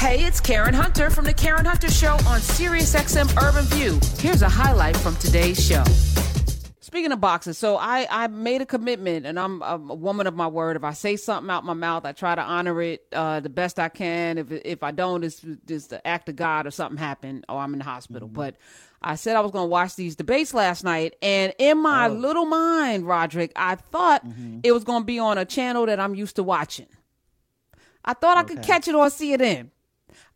Hey, it's Karen Hunter from the Karen Hunter Show on SiriusXM Urban View. Here's a highlight from today's show. Speaking of boxing, so I, I made a commitment, and I'm, a woman of my word. If I say something out my mouth, I try to honor it uh, the best I can. If if I don't, it's just the act of God or something happened, or I'm in the hospital. Mm-hmm. But I said I was going to watch these debates last night, and in my oh. little mind, Roderick, I thought mm-hmm. it was going to be on a channel that I'm used to watching. I thought okay. I could catch it on CNN.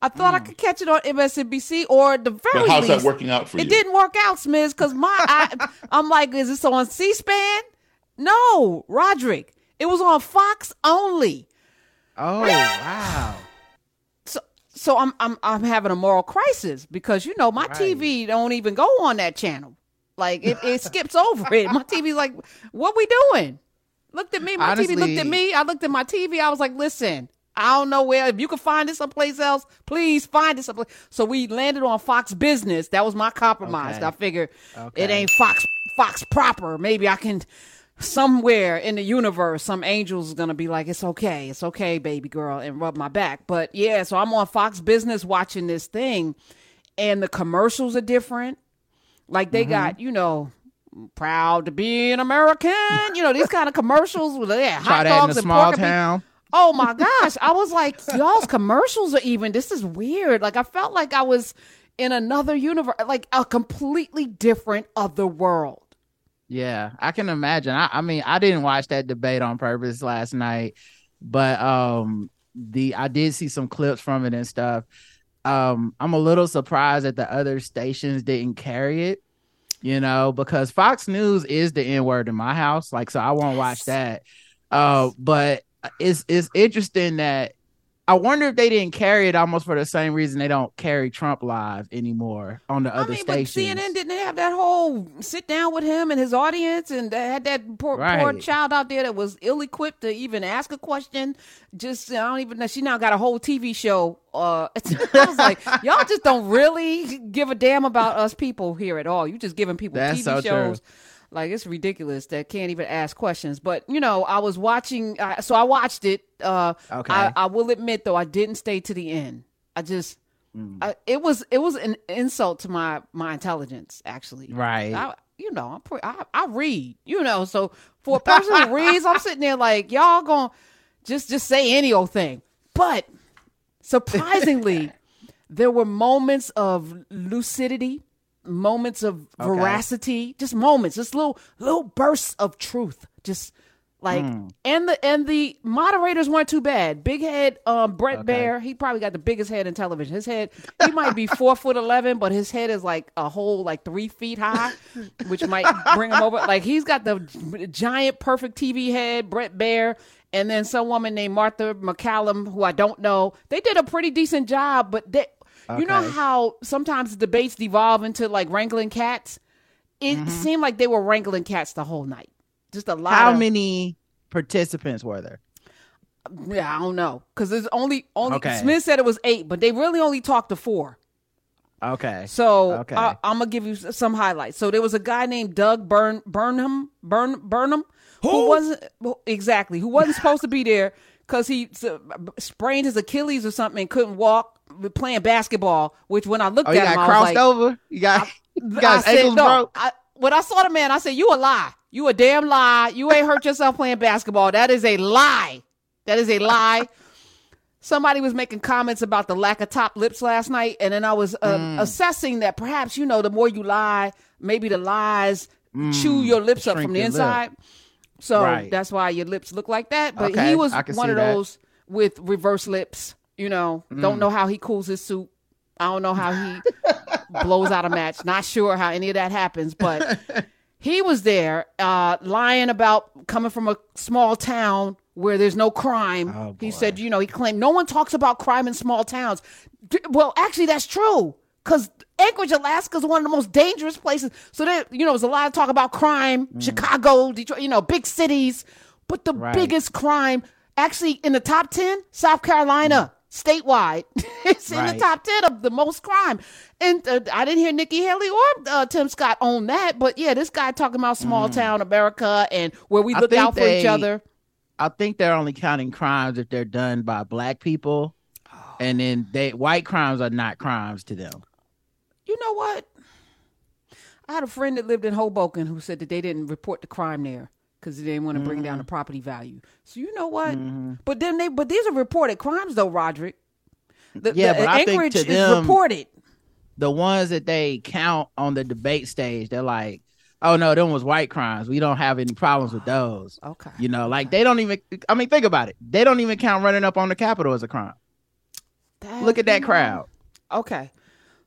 I thought mm. I could catch it on MSNBC or the very but how's least, that working out for you? It didn't work out, Smiz, because my I, I'm like, is this on C-SPAN? No, Roderick. It was on Fox only. Oh wow. So so I'm I'm I'm having a moral crisis because you know my right. TV don't even go on that channel. Like it, it skips over it. My TV's like, what we doing? Looked at me. My Honestly, TV looked at me. I looked at my TV. I was like, listen, I don't know where. If you can find it someplace else, please find it someplace. So we landed on Fox Business. That was my compromise. Okay. I figured okay. it ain't Fox Fox proper. Maybe I can somewhere in the universe, some angel's gonna be like, "It's okay, it's okay, baby girl," and rub my back. But yeah, so I'm on Fox Business watching this thing, and the commercials are different. Like they mm-hmm. got, you know, proud to be an American. You know, these kind of commercials with yeah, hot dogs and small town. Oh my gosh. I was like, y'all's commercials are even, this is weird. Like, I felt like I was in another universe, like a completely different other world. Yeah, I can imagine. I, I mean, I didn't watch that debate on purpose last night, but um, the I did see some clips from it and stuff. Um, I'm a little surprised that the other stations didn't carry it, you know, because Fox News is the N word in my house. Like, so I won't watch that. Uh, but it's it's interesting that I wonder if they didn't carry it almost for the same reason they don't carry Trump live anymore on the other I mean, stations. But CNN didn't have that whole sit down with him and his audience, and they had that poor, right. poor child out there that was ill equipped to even ask a question. Just I don't even know. She now got a whole TV show. Uh, I was like, y'all just don't really give a damn about us people here at all. You just giving people That's TV so shows. True like it's ridiculous that can't even ask questions. But you know, I was watching, uh, so I watched it. Uh, okay. I, I, will admit though, I didn't stay to the end. I just, mm. I, it was it was an insult to my my intelligence actually. Right. I, you know, I'm pre- I, I read. You know, so for a person who reads, I'm sitting there like y'all gonna just just say any old thing. But surprisingly, there were moments of lucidity moments of okay. veracity, just moments, just little little bursts of truth, just like mm. and the and the moderators weren't too bad. Big head, um, Bret okay. Baier, he probably got the biggest head in television. His head, he might be four foot eleven, but his head is like a whole like three feet high, which might bring him over. Like he's got the giant, perfect TV head, Bret Baier, And then some woman named Martha MacCallum, who I don't know, they did a pretty decent job, but they, Okay. You know how sometimes debates devolve into like wrangling cats? It mm-hmm. seemed like they were wrangling cats the whole night. Just a lot. How of, many participants were there? Yeah, I don't know because there's only only okay. Smith said it was eight, but they really only talked to four. Okay. So okay. I, am gonna give you some highlights. So there was a guy named Doug Burn Burnham Burn Burnham who, who wasn't exactly who wasn't supposed to be there because he sprained his Achilles or something and couldn't walk playing basketball. Which when I looked oh, at him, I crossed like, over. You got, I, you got his ankles no, broke. I, when I saw the man, I said, "You a lie. You a damn lie. You ain't hurt yourself playing basketball. That is a lie. That is a lie." Somebody was making comments about the lack of top lips last night, and then I was uh, mm. assessing that perhaps you know the more you lie, maybe the lies mm. chew your lips up from the inside. Lip. So right. that's why your lips look like that. But okay, he was one of those with reverse lips. You know, mm. don't know how he cools his soup. I don't know how he blows out a match. Not sure how any of that happens, but he was there uh, lying about coming from a small town where there's no crime. Oh, he said, you know, he claimed no one talks about crime in small towns. Well, actually, that's true because Anchorage, Alaska is one of the most dangerous places. So there, you know, there's a lot of talk about crime, mm. Chicago, Detroit, you know, big cities. But the right. biggest crime, actually, in the top ten, South Carolina. Mm. Statewide, it's right. in the top ten of the most crime, and uh, I didn't hear Nikki Haley or uh, Tim Scott own that. But yeah, this guy talking about small mm. town America and where we look out for they, each other. I think they're only counting crimes if they're done by black people and then they white crimes are not crimes to them. You know what? I had a friend that lived in Hoboken who said that they didn't report the crime there because they didn't want to bring down the mm-hmm. property value. So you know what? Mm-hmm. But then they, but these are reported crimes though, Roderick. The, Yeah, the but I think Anchorage to is them- reported. The ones that they count on the debate stage, they're like, "Oh no, them was white crimes. We don't have any problems with those." Okay. You know, like they don't even. I mean, think about it. They don't even count running up on the Capitol as a crime. Look at that crowd. Okay.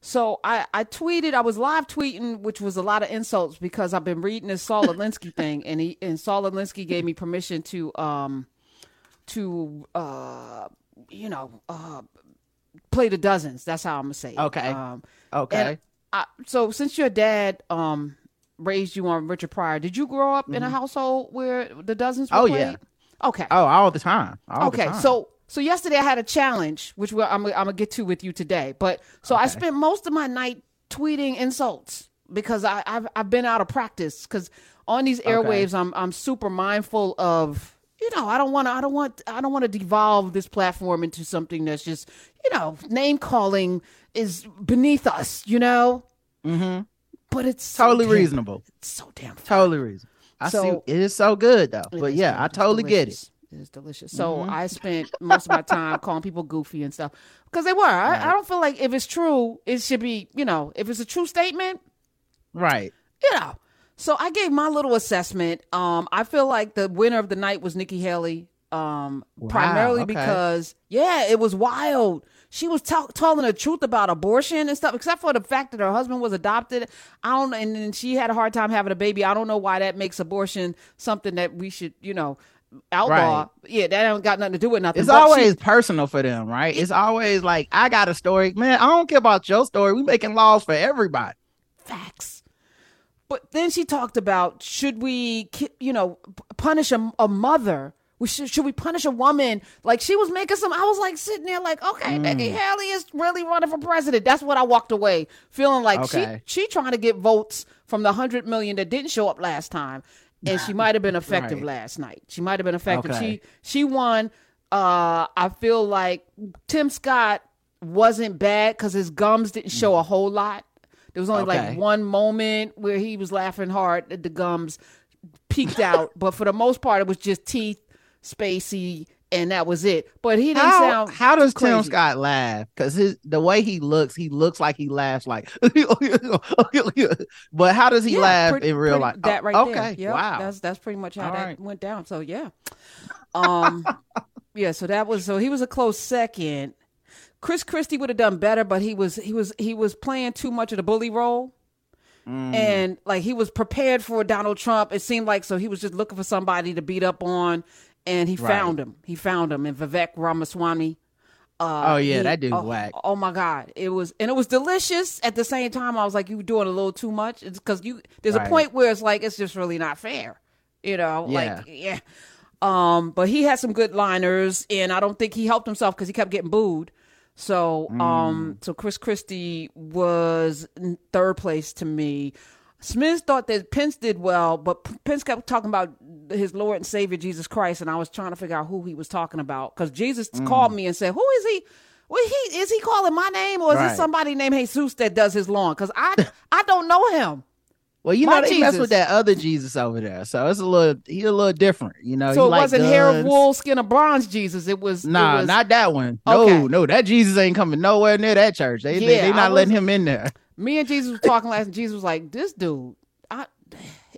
So I, I tweeted, I was live tweeting, which was a lot of insults because I've been reading this Saul Alinsky thing, and he and Saul Alinsky gave me permission to um to uh you know uh play the dozens. That's how I'm gonna say it. Okay. Um, Okay. I, so since your dad um raised you on Richard Pryor, did you grow up in a household where the dozens? Were Mm-hmm. Oh, yeah. Okay. oh, all the time. All the Okay, time. so so yesterday I had a challenge, which we're, I'm I'm gonna get to with you today. But so I spent most of my night tweeting insults because I I've I've been out of practice because on these airwaves I'm I'm super mindful of you know I don't want to I don't want I don't want to devolve this platform into something that's just you know name calling is beneath us you know. Mm-hmm. But it's so totally damn- reasonable. It's so damn fun. Totally reasonable. I So- see. It is so good though. But yeah. I totally get it. It is delicious. So I spent most of my time calling people goofy and stuff because they were. I, I don't feel like if it's true, it should be. You know, if it's a true statement, Right. you know. So I gave my little assessment. Um, I feel like the winner of the night was Nikki Haley. Um, Wow, primarily okay. because yeah, it was wild. She was tell telling the truth about abortion and stuff, except for the fact that her husband was adopted. I don't, and then she had a hard time having a baby. I don't know why that makes abortion something that we should, you know, outlaw. Right. Yeah, that ain't got nothing to do with nothing. It's But she- always personal for them, right? It's always like, I got a story. Man, I don't care about your story. We making laws for everybody. facts. But then she talked about should we, you know, punish a, a mother? We should, should we punish a woman? Like she was making some. I was like sitting there, like, okay, mm. Nikki Haley is really running for president. That's what I walked away feeling like Okay. she she trying to get votes from the hundred million that didn't show up last time, and she might have been effective Right. last night. She might have been effective. Okay. She she won. Uh, I feel like Tim Scott wasn't bad because his gums didn't show a whole lot. There was only Okay. like one moment where he was laughing hard that the gums peeked out, but for the most part, it was just teeth, spacey, and that was it. But he didn't How, sound. how does crazy. Tim Scott laugh? Because his the way he looks, he looks like he laughs like. but how does he Yeah, laugh pretty- in real pretty- life? That right okay, there. Yep, wow. That's that's pretty much how All that right. went down. So yeah, um, yeah. So that was so he was a close second. Chris Christie would have done better, but he was he was he was playing too much of the bully role. Mm. And like he was prepared for Donald Trump. It seemed like so he was just looking for somebody to beat up on, and he Right. found him. He found him, and Vivek Ramaswamy. Uh, Oh, yeah, he- that dude's oh, whack. Oh my god, it was and it was delicious. At the same time, I was like, you were doing a little too much. It's because you there's Right. a point where it's like it's just really not fair. You know, Yeah. like yeah. Um, but he had some good liners, and I don't think he helped himself because he kept getting booed. So, Mm. um, so Chris Christie was third place to me. Smith thought that Pence did well, but Pence kept talking about his Lord and Savior Jesus Christ, and I was trying to figure out who he was talking about because Jesus Mm. called me and said, "Who is he? Well, he is he calling my name, or is Right. it somebody named Jesus that does his lawn? Because I I don't know him. Well, you My know they mess with that other Jesus over there, so it's a little he's a little different. You know, so it wasn't hair of wool, skin of bronze Jesus. It was it was- not that one. No, Okay. no, that Jesus ain't coming nowhere near that church. They they, Yeah, they I not letting him in there. Me and Jesus was talking last, and Jesus was like, "This dude, I,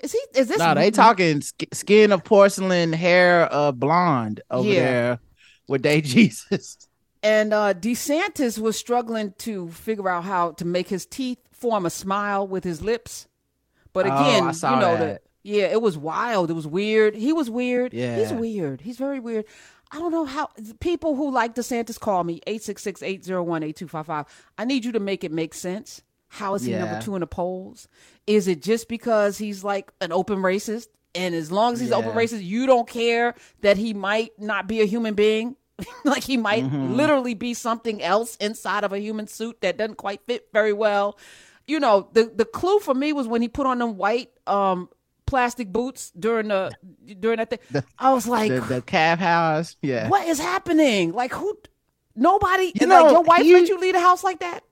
is he? Is this? No, they talking skin of porcelain, hair of blonde over Yeah. there with they Jesus. And uh, DeSantis was struggling to figure out how to make his teeth form a smile with his lips. But Oh, again, saw you know, the, that. yeah, it was wild. It was weird. He was weird. Yeah. He's weird. He's very weird. I don't know how people who like DeSantis call me 866-801-8255. I need you to make it make sense. How is he Yeah. number two in the polls? Is it just because he's like an open racist? And as long as he's open racist, you don't care that he might not be a human being? like he might Mm-hmm. literally be something else inside of a human suit that doesn't quite fit very well. You know, the the clue for me was when he put on them white um plastic boots during the during that thing. I was like, The, the calf house. Yeah. what is happening? Like who Nobody. You like know, your wife he- let you leave the house like that?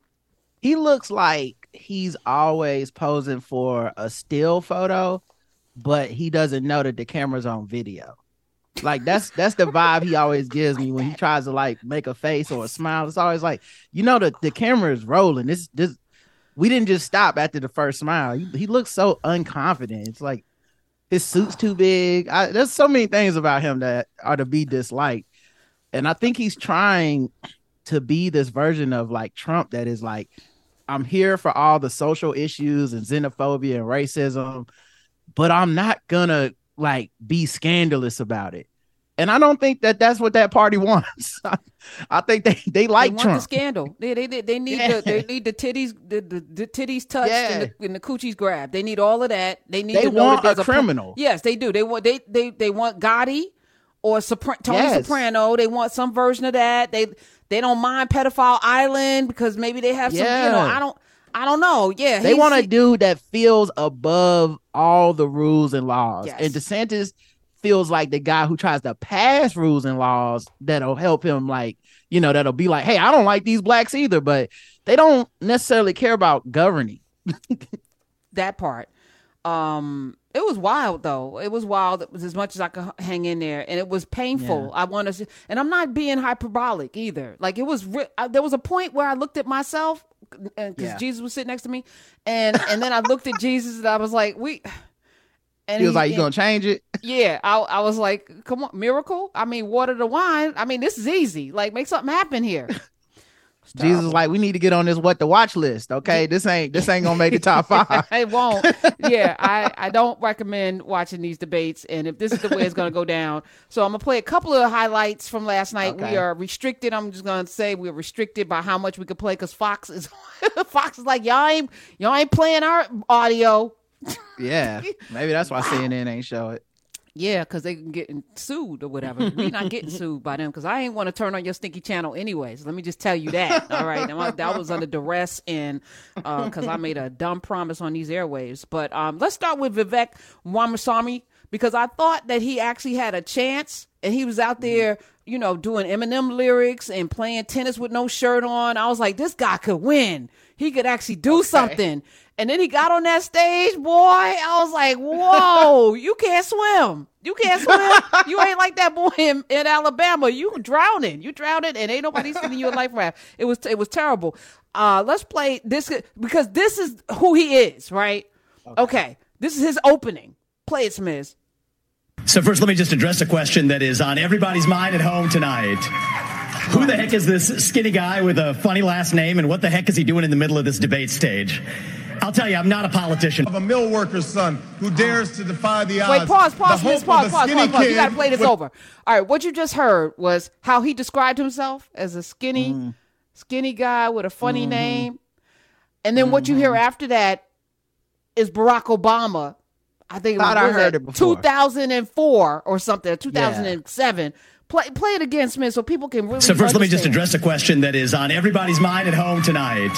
he looks like he's always posing for a still photo, but he doesn't know that the camera's on video. Like that's that's the vibe he always gives me when he tries to like make a face or a smile. It's always like, you know, the, the camera is rolling. This this we didn't just stop after the first smile. He, he looks so unconfident. It's like his suit's too big. I, there's so many things about him that are to be disliked. And I think he's trying to be this version of like Trump that is like, I'm here for all the social issues and xenophobia and racism, but I'm not gonna like be scandalous about it. And I don't think that that's what that party wants. I think they they like they want Trump. the scandal. They they they, they need Yeah. the they need the titties the, the, the titties touched and, the, and the coochies grabbed. They need all of that. They need They to know want that a criminal. yes, they do. They want they they they want Gotti or Sopra- Tony Yes. Soprano. They want some version of that. They they don't mind pedophile island because maybe they have some. You know, I don't I don't know. Yeah, They want a dude that feels above all the rules and laws. Yes. And DeSantis feels like the guy who tries to pass rules and laws that'll help him, like, you know, that'll be like, hey, I don't like these blacks either, but they don't necessarily care about governing. that part. Um, it was wild though. It was wild. It was as much as I could hang in there, and it was painful. I want to, and I'm not being hyperbolic either. Like it was. Re- I, there was a point where I looked at myself because Yeah. Jesus was sitting next to me, and and then I looked at Jesus and I was like, we. And He was like, you gonna change it? yeah, I, I was like, come on, miracle. I mean, water to wine. I mean, this is easy. Like, make something happen here. Jesus is like, we need to get on this what to watch list. Okay. This ain't this ain't gonna make the top five. it won't. Yeah, I, I don't recommend watching these debates. And if this is the way it's going to go down, so I'm going to play a couple of highlights from last night. We are restricted. I'm just going to say we're restricted by how much we can play because Fox is Fox is like y'all ain't y'all ain't playing our audio. Yeah. Maybe that's why CNN ain't show it. Yeah, because they can get sued or whatever. we not getting sued by them because I ain't want to turn on your stinky channel anyways. Let me just tell you that. All right, I- that was under duress and because I made a dumb promise on these airwaves. But um, let's start with Vivek Ramaswamy because I thought that he actually had a chance and he was out there, you know, doing Eminem lyrics and playing tennis with no shirt on. I was like, this guy could win. He could actually do something. And then he got on that stage, boy. I was like, whoa, you can't swim. You can't swim. you ain't like that boy in, in Alabama. You drowning. You drowning and ain't nobody sending you a life raft. It was it was terrible. Uh let's play this because this is who he is, right? Okay. This is his opening. Play it, Smiz. So first, let me just address a question that is on everybody's mind at home tonight. Who the heck is this skinny guy with a funny last name, and what the heck is he doing in the middle of this debate stage? I'll tell you, I'm not a politician. of a mill worker's son who dares to defy the odds. Wait, pause, pause, The Miss, pause, pause, pause, pause. You gotta play this with- over. All right, what you just heard was how he described himself as a skinny, Mm. skinny guy with a funny Mm-hmm. name. And then what you hear after that is Barack Obama. I think it Thought I heard that, it before. 2004 or something, 2007. Play play it again, Smith, so people can really So first, let me just address a question that is on everybody's mind at home tonight.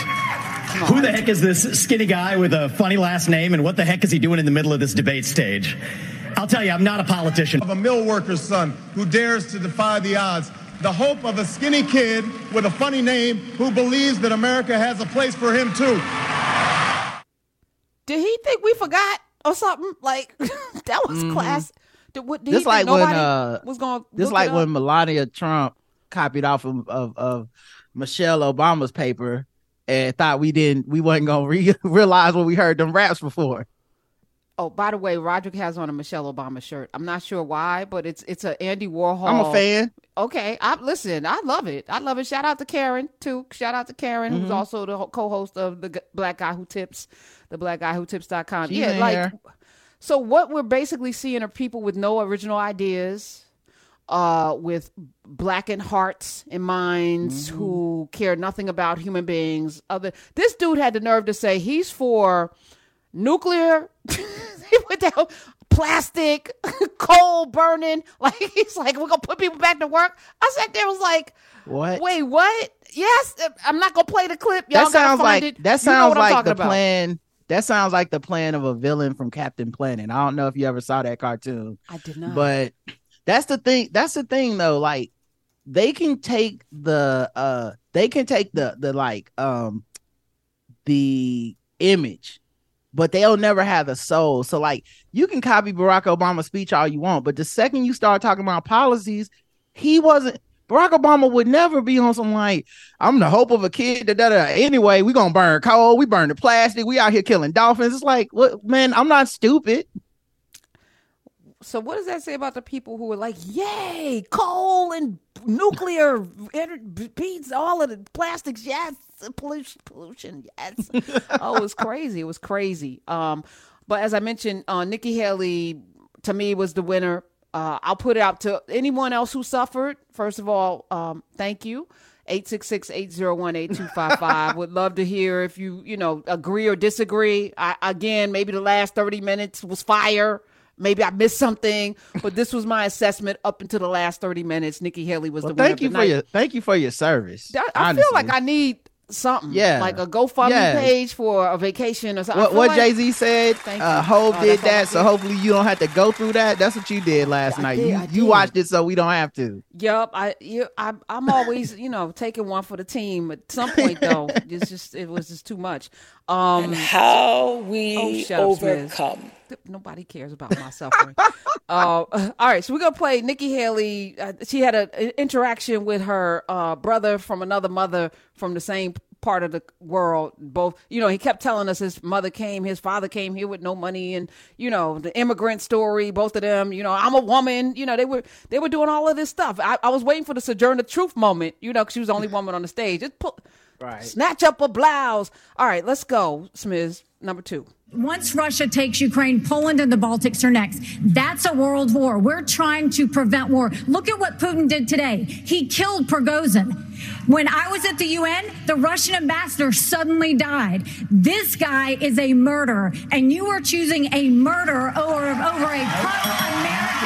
Who the heck is this skinny guy with a funny last name, and what the heck is he doing in the middle of this debate stage? I'll tell you, I'm not a politician. of a mill worker's son who dares to defy the odds. The hope of a skinny kid with a funny name who believes that America has a place for him too. Did he think we forgot or something? Like that was mm-hmm. class. Did, what, did This like when, uh, was going This like when Melania Trump copied off of, of, of Michelle Obama's paper and thought we didn't we wasn't gonna re- realize when we heard them raps before. Oh, by the way, Roderick has on a Michelle Obama shirt. I'm not sure why, but it's it's a Andy Warhol. I'm a fan. Okay, I listen. I love it. I love it. Shout out to Karen too. Shout out to Karen, Mm-hmm. who's also the co-host of the Black Guy Who Tips, the Black Guy Who Tips.com. She's yeah, like. So. What we're basically seeing are people with no original ideas, uh, with blackened hearts and minds Mm-hmm. who care nothing about human beings. Other this dude had the nerve to say he's for nuclear. he went down plastic, coal burning. Like he's like, we're gonna put people back to work. I sat there, was like, What? wait, what? Yes, I'm not gonna play the clip. Y'all that sounds like it. that You know sounds like the about. plan. That sounds like the plan of a villain from Captain Planet. I don't know if you ever saw that cartoon. I did not. But that's the thing. That's the thing though. Like they can take the uh they can take the the like um the image but they'll never have the soul so like you can copy barack obama's speech all you want but the second you start talking about policies he wasn't Barack Obama would never be on some like, I'm the hope of a kid. Da, da, da. Anyway, we gonna burn coal, we burn the plastic, we out here killing dolphins. It's like, what man, I'm not stupid. So what does that say about the people who are like, yay, coal and nuclear beats all of the plastics, yes, pollution, pollution, yes. oh, it was crazy. It was crazy. Um, but as I mentioned, uh, Nikki Haley to me was the winner. Uh, I'll put it out to anyone else who suffered. First of all, um, thank you. 866-801-8255. Would love to hear if you, you know, agree or disagree. I, again, maybe the last 30 minutes was fire. Maybe I missed something, but this was my assessment up until the last 30 minutes. Nikki Haley was well, the. Thank you for night. your thank you for your service. I, I feel like I need something. Yeah. Like a GoFundMe yeah. page for a vacation or something. What, what like, Jay Z said, uh, Hove oh, did that. So hopefully you don't have to go through that. That's what you did last I night. Did, you, you watched it so we don't have to. Yep. I, you, I, I'm always, you know, taking one for the team. At some point, though, it's just, it was just too much. Um, and how we oh, overcome. Nobody cares about my suffering. uh, all right, so we're gonna play Nikki Haley. Uh, she had an interaction with her uh, brother from another mother from the same part of the world. Both, you know, he kept telling us his mother came, his father came here with no money, and you know the immigrant story. Both of them, you know, I'm a woman. You know, they were they were doing all of this stuff. I, I was waiting for the Sojourner Truth moment. You know, because she was the only woman on the stage. Just pull, right. snatch up a blouse. All right, let's go, Smiz. Number two. Once Russia takes Ukraine, Poland and the Baltics are next. That's a world war. We're trying to prevent war. Look at what Putin did today. He killed Prigozhin. When I was at the UN, the Russian ambassador suddenly died. This guy is a murderer, and you are choosing a murderer over, over a pro-American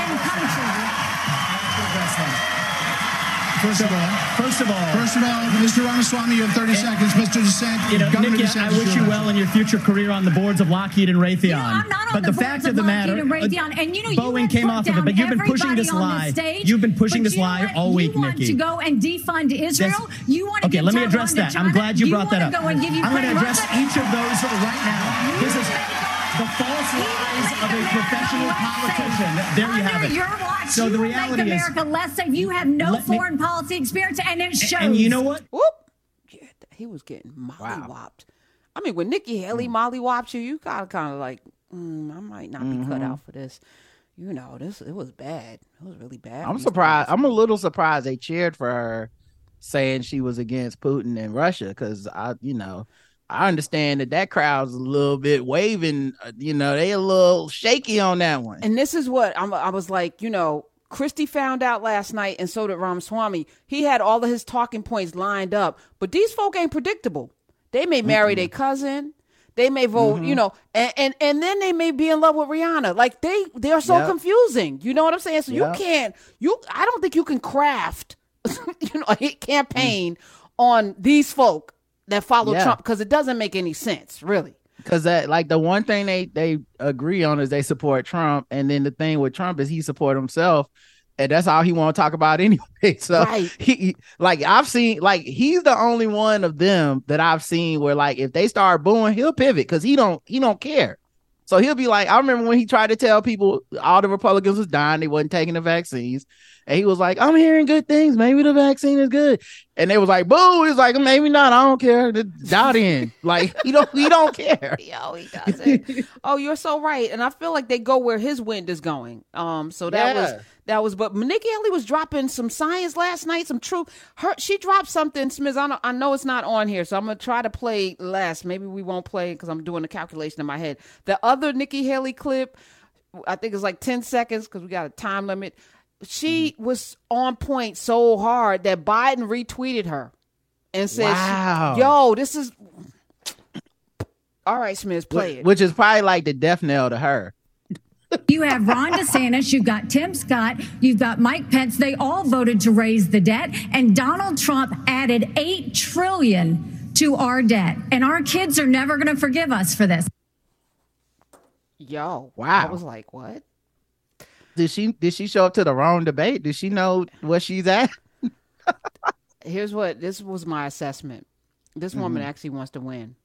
First of all, first of all, first of all, Mr. Ramaswamy, you have 30 seconds. Mr. DeSantis, you know, Nikki, I wish you well in your future career on the boards of Lockheed and Raytheon. You know, I'm not on but the, the fact of the matter, and, uh, Raytheon, and you know, Boeing you came off of it, but you've been pushing this lie. Stage, you've been pushing this lie all week, you want to go and defund Israel. That's, you want to okay? Let me address that. I'm glad you, you brought that up. I'm going to address each of those right now. This is the false lies of a professional politician. There you have it. Your watch, so the reality make America is, less safe. You have no foreign me, policy experience, and it shows. And you know what? Whoop. Yeah, he was getting mollywopped. Wow. I mean, when Nikki Haley mm. mollywopped you, you got kind of like, mm, I might not be mm-hmm. cut out for this. You know, this it was bad. It was really bad. I'm surprised. I'm a little surprised they cheered for her, saying she was against Putin and Russia because I, you know, I understand that that crowd's a little bit waving. Uh, you know, they a little shaky on that one. And this is what I'm, I was like. You know, Christie found out last night, and so did Ramaswamy. He had all of his talking points lined up, but these folk ain't predictable. They may marry mm-hmm. their cousin. They may vote, mm-hmm. you know, and, and and then they may be in love with Rihanna. Like they they are so yep. confusing. You know what I'm saying? So yep. you can't you I don't think you can craft you know a campaign mm. on these folk that follow yeah. Trump because it doesn't make any sense, really. Because that, like, the one thing they they agree on is they support Trump, and then the thing with Trump is he support himself, and that's all he want to talk about anyway. So right. he, like, I've seen, like, he's the only one of them that I've seen where, like, if they start booing, he'll pivot because he don't he don't care. So he'll be like, I remember when he tried to tell people all the Republicans was dying, they wasn't taking the vaccines. And he was like, I'm hearing good things. Maybe the vaccine is good. And they was like, boo. He's like, maybe not. I don't care. Dot in. like, he don't he don't care. Yo, he doesn't. oh, you're so right. And I feel like they go where his wind is going. Um, so that yeah. was that was but Nikki Haley was dropping some science last night, some truth. Her she dropped something, Smith. I know, I know it's not on here, so I'm gonna try to play less. Maybe we won't play because I'm doing the calculation in my head. The other Nikki Haley clip, I think it's like 10 seconds because we got a time limit she mm-hmm. was on point so hard that Biden retweeted her and said, wow. "Yo, this is all right, Smith, play it." Which is probably like the death knell to her. You have Ron DeSantis, you've got Tim Scott, you've got Mike Pence. They all voted to raise the debt, and Donald Trump added eight trillion to our debt, and our kids are never going to forgive us for this. Yo, wow! I was like, what? did she did she show up to the wrong debate? Did she know where she's at? here's what this was my assessment. This woman mm-hmm. actually wants to win.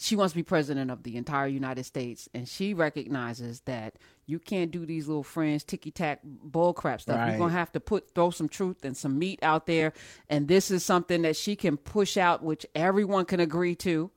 She wants to be president of the entire United States, and she recognizes that you can't do these little friends ticky tack bull crap stuff. Right. You're gonna have to put throw some truth and some meat out there, and this is something that she can push out, which everyone can agree to.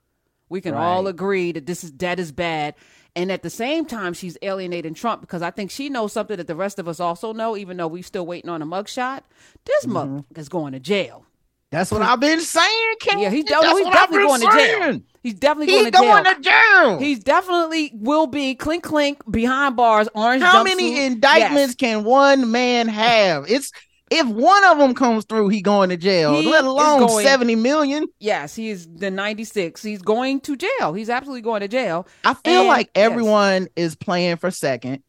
We can right. all agree that this is that is bad, and at the same time, she's alienating Trump because I think she knows something that the rest of us also know, even though we're still waiting on a mugshot. This mm-hmm. mug is going to jail. That's what I've been saying, King. Yeah, he's, no, he's definitely going saying. to jail. He's definitely going, to. He's going to jail. He's definitely will be clink clink behind bars. Orange. How many indictments yes. can one man have? It's if one of them comes through, he going to jail. He let alone going, seventy million. Yes, he's the ninety six. He's going to jail. He's absolutely going to jail. I feel and, like everyone yes. is playing for second,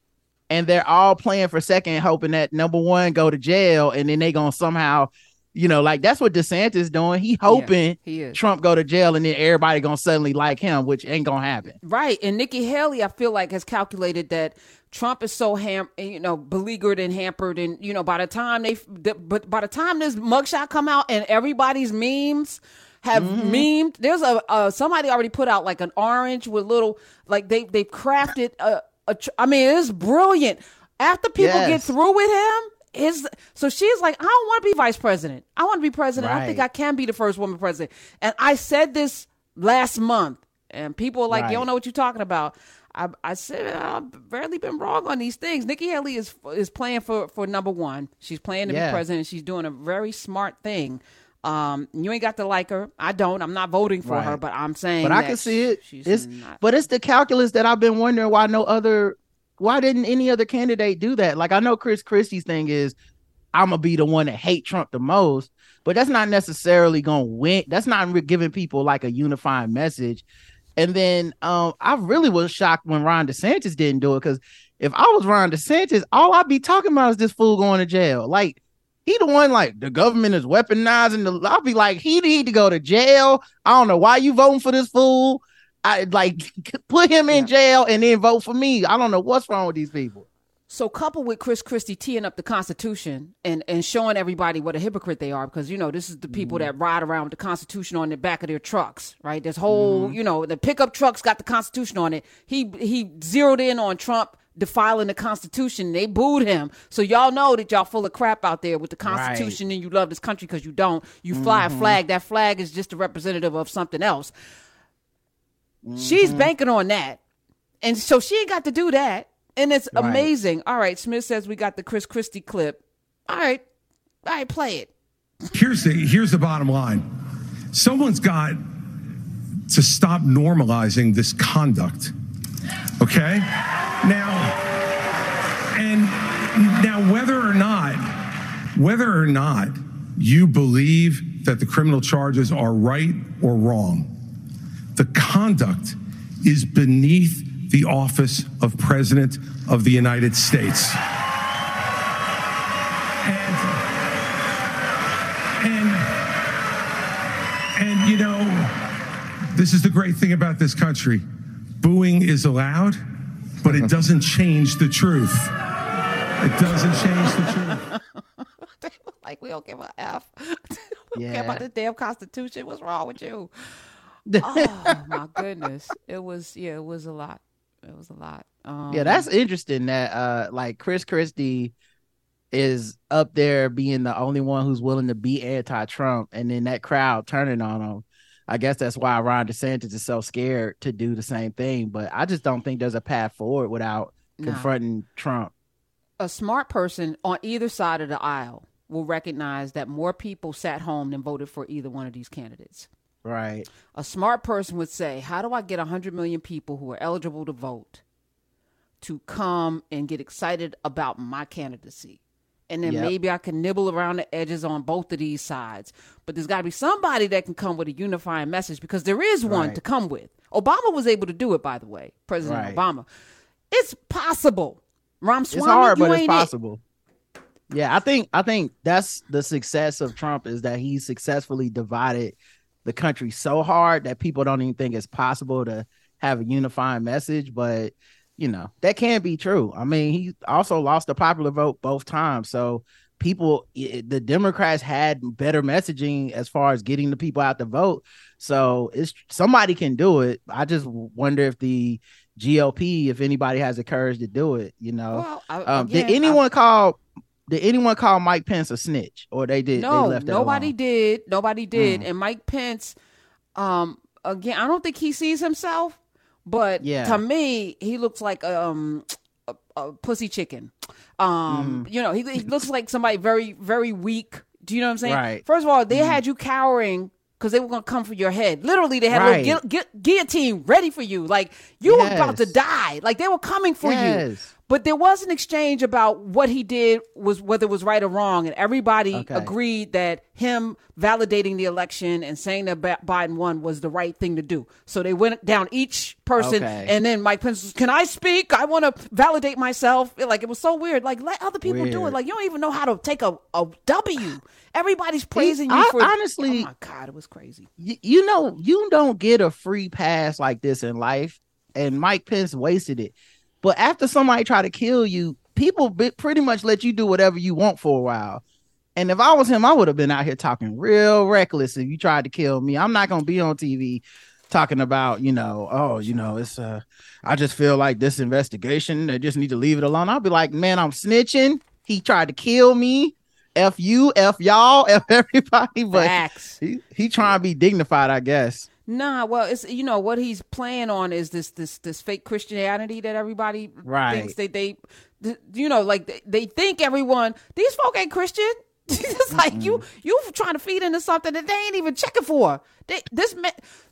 and they're all playing for second, hoping that number one go to jail, and then they gonna somehow you know, like that's what DeSantis doing. He hoping yeah, he Trump go to jail and then everybody gonna suddenly like him, which ain't gonna happen. Right. And Nikki Haley, I feel like has calculated that Trump is so ham, you know, beleaguered and hampered, and you know, by the time they, but by the time this mugshot come out and everybody's memes have mm-hmm. memed, there's a uh, somebody already put out like an orange with little like they they crafted a, a I mean, it's brilliant. After people yes. get through with him, is so she's like, I don't want to be vice president. I want to be president. Right. I think I can be the first woman president. And I said this last month, and people are like, right. you don't know what you're talking about. I, I said I've barely been wrong on these things. Nikki Haley is is playing for for number one. She's playing to yeah. be president. She's doing a very smart thing. Um, you ain't got to like her. I don't. I'm not voting for right. her, but I'm saying. But I can see it. It's not. but it's the calculus that I've been wondering why no other why didn't any other candidate do that? Like I know Chris Christie's thing is I'm gonna be the one that hate Trump the most, but that's not necessarily gonna win. That's not giving people like a unifying message. And then um, I really was shocked when Ron DeSantis didn't do it because if I was Ron DeSantis, all I'd be talking about is this fool going to jail. Like he the one like the government is weaponizing the. I'll be like he need to go to jail. I don't know why you voting for this fool. I like put him in yeah. jail and then vote for me. I don't know what's wrong with these people. So coupled with Chris Christie teeing up the Constitution and, and showing everybody what a hypocrite they are, because you know this is the people mm-hmm. that ride around with the Constitution on the back of their trucks, right? This whole mm-hmm. you know the pickup trucks got the Constitution on it. He he zeroed in on Trump defiling the Constitution. They booed him. So y'all know that y'all full of crap out there with the Constitution right. and you love this country because you don't. You fly mm-hmm. a flag. That flag is just a representative of something else. Mm-hmm. She's banking on that. And so she ain't got to do that. And it's right. amazing. All right, Smith says we got the Chris Christie clip. All right. All right, play it. Here's the here's the bottom line. Someone's got to stop normalizing this conduct. Okay? Now and now whether or not whether or not you believe that the criminal charges are right or wrong, the conduct is beneath the office of President of the United States. And, and, and you know, this is the great thing about this country. Booing is allowed, but it doesn't change the truth. It doesn't change the truth. like we don't give a F. we yeah. care about the damn Constitution. What's wrong with you? Oh my goodness, it was yeah, it was a lot. It was a lot. Um, yeah, that's interesting. That uh, like Chris Christie is up there being the only one who's willing to be anti-Trump, and then that crowd turning on him. I guess that's why Ron DeSantis is so scared to do the same thing. But I just don't think there's a path forward without confronting Trump. A smart person on either side of the aisle will recognize that more people sat home than voted for either one of these candidates. Right. A smart person would say, How do I get 100 million people who are eligible to vote to come and get excited about my candidacy? And then yep. maybe I can nibble around the edges on both of these sides. But there's got to be somebody that can come with a unifying message because there is one right. to come with. Obama was able to do it, by the way, President right. Obama. It's possible. Ramaswamy, it's hard, but it's possible. It. Yeah, I think I think that's the success of Trump is that he successfully divided the country so hard that people don't even think it's possible to have a unifying message. But you know that can be true. I mean, he also lost the popular vote both times, so people the democrats had better messaging as far as getting the people out to vote so it's somebody can do it i just wonder if the gop if anybody has the courage to do it you know well, I, um, again, did anyone I, call did anyone call mike pence a snitch or they did no they nobody alone? did nobody did mm. and mike pence um again i don't think he sees himself but yeah. to me he looks like um a, a pussy chicken um, mm. you know, he, he looks like somebody very, very weak. Do you know what I'm saying? Right. First of all, they mm. had you cowering because they were going to come for your head. Literally, they had right. a gu- gu- guillotine ready for you. Like you yes. were about to die. Like they were coming for yes. you. But there was an exchange about what he did was whether it was right or wrong, and everybody okay. agreed that him validating the election and saying that Biden won was the right thing to do. So they went down each person, okay. and then Mike Pence, was, "Can I speak? I want to validate myself." Like it was so weird. Like let other people weird. do it. Like you don't even know how to take a, a W. Everybody's praising you I, for honestly. Oh my god, it was crazy. Y- you know, you don't get a free pass like this in life, and Mike Pence wasted it. But after somebody try to kill you, people pretty much let you do whatever you want for a while. And if I was him, I would have been out here talking real reckless if you tried to kill me. I'm not gonna be on TV talking about, you know, oh, you know, it's uh I just feel like this investigation, they just need to leave it alone. I'll be like, man, I'm snitching. He tried to kill me. F you, F y'all, F everybody. But Facts. he, he trying to be dignified, I guess. Nah, well, it's you know what he's playing on is this this this fake Christianity that everybody right. thinks they they you know like they, they think everyone these folk ain't Christian. it's like mm-hmm. you you trying to feed into something that they ain't even checking for. They, this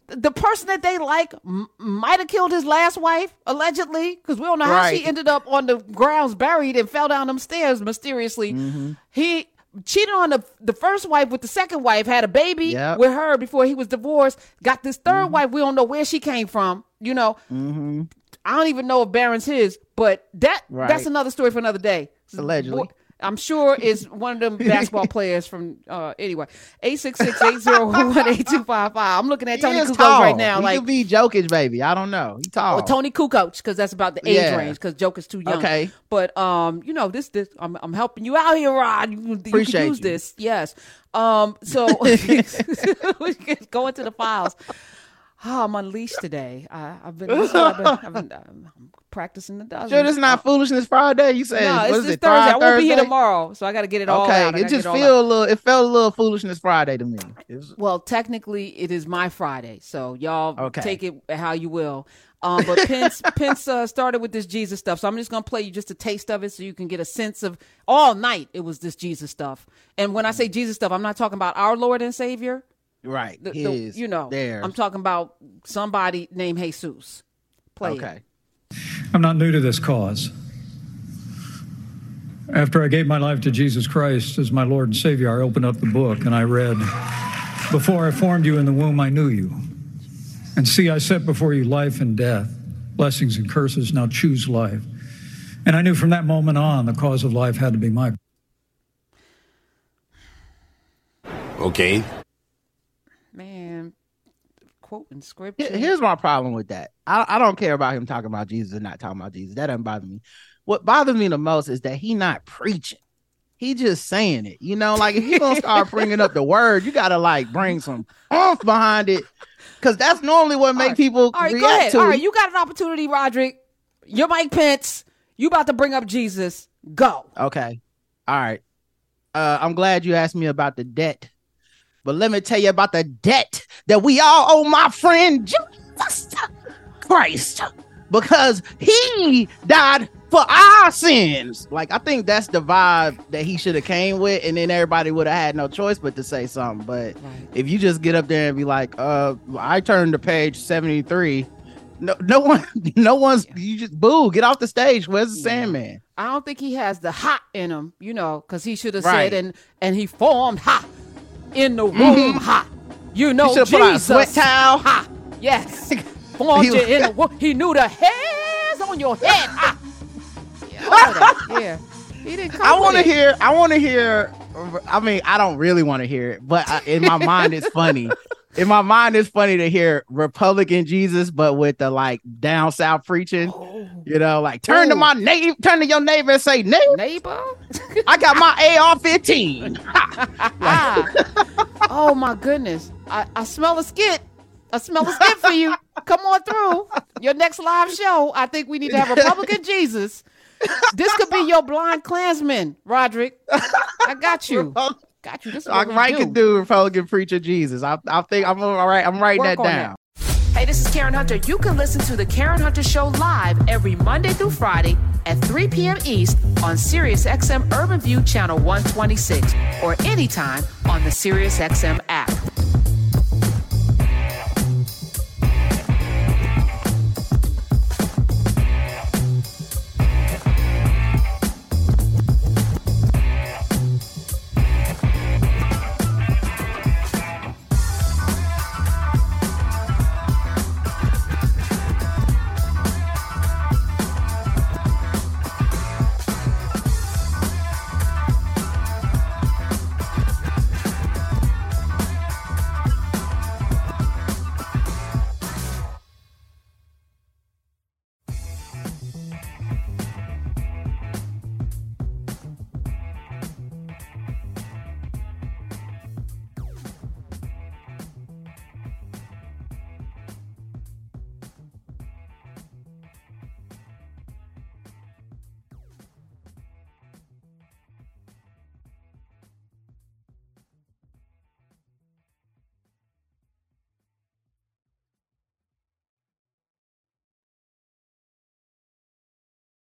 the person that they like m- might have killed his last wife allegedly because we don't know right. how she ended up on the grounds buried and fell down them stairs mysteriously. Mm-hmm. He cheated on the the first wife with the second wife, had a baby yep. with her before he was divorced, got this 3rd mm-hmm. wife. We don't know where she came from. You know, mm-hmm. I don't even know if Barron's his, but that right. that's another story for another day. Allegedly. I'm sure is one of them basketball players from uh anyway. 866-801-8255. I'm looking at Toni Kukoc right now. He like could be Jokic, baby. I don't know. He tall. Or Toni Kukoc, because that's about the age yeah. range, because Jokic's too young. Okay. But um, you know, this this I'm I'm helping you out here, Rod. You, you Appreciate can use you. this. Yes. Um, so we go into the files. Oh, I'm unleashed today. I, have been, I've been, I've been I'm practicing the dozen. Sure, it's not foolishness Friday. You said no, it's, it, Thursday. I won't Thursday? be here tomorrow, so I got to get it all okay. it just feel a little. It felt a little foolishness Friday to me. Was... Well, technically, it is my Friday, so y'all okay. take it how you will. Um, but Pence Pence uh, started with this Jesus stuff, so I'm just gonna play you just a taste of it, so you can get a sense of all night. It was this Jesus stuff, and when I say Jesus stuff, I'm not talking about our Lord and Savior. Right. The, the, you know, theirs. I'm talking about somebody named Jesus. Play okay. It. I'm not new to this cause. After I gave my life to Jesus Christ as my Lord and Savior, I opened up the book and I read, Before I formed you in the womb, I knew you. And see, I set before you life and death, blessings and curses. Now choose life. And I knew from that moment on the cause of life had to be my. Okay quoting scripture. Here's my problem with that. I, I don't care about him talking about Jesus and not talking about Jesus. That doesn't bother me. What bothers me the most is that he not preaching. He just saying it. You know, like if you're gonna start bringing up the word, you gotta like bring some oomph behind it. Cause that's normally what make right. people All right, react go ahead. to All right, you got an opportunity, Roderick. You're Mike Pence. You about to bring up Jesus. Go. Okay. All right. Uh, I'm glad you asked me about the debt but let me tell you about the debt that we all owe my friend Jesus Christ because he died for our sins. Like I think that's the vibe that he should have came with, and then everybody would have had no choice but to say something. But right. if you just get up there and be like, "Uh, I turned to page seventy three. No, no one, no one's. Yeah. You just boo, get off the stage. Where's the yeah. Sandman? I don't think he has the hot in him, you know, because he should have right. said and and he formed hot in the room. Mm-hmm. Ha. You know, you Jesus. sweat towel. Ha. Yes. Formed you in the He knew the hairs on your head. Ha. Yeah, yeah. He didn't come I want to hear. I want to hear. I mean, I don't really want to hear it, but I, in my mind, it's funny. In my mind, it's funny to hear Republican Jesus, but with the like down south preaching. Oh. You know, like turn oh. to my neighbor, turn to your neighbor and say, neighbor, neighbor, I got my AR-15. oh my goodness, I, I smell a skit. I smell a skit for you. Come on through your next live show. I think we need to have Republican Jesus. This could be your blind Klansman, Roderick. I got you. Got you. This is what I can do Republican preacher Jesus. I, I think I'm all right. I'm writing Work that down. Hey, this is Karen Hunter. You can listen to the Karen Hunter Show live every Monday through Friday at 3 p.m. East on SiriusXM Urban View Channel 126 or anytime on the SiriusXM app.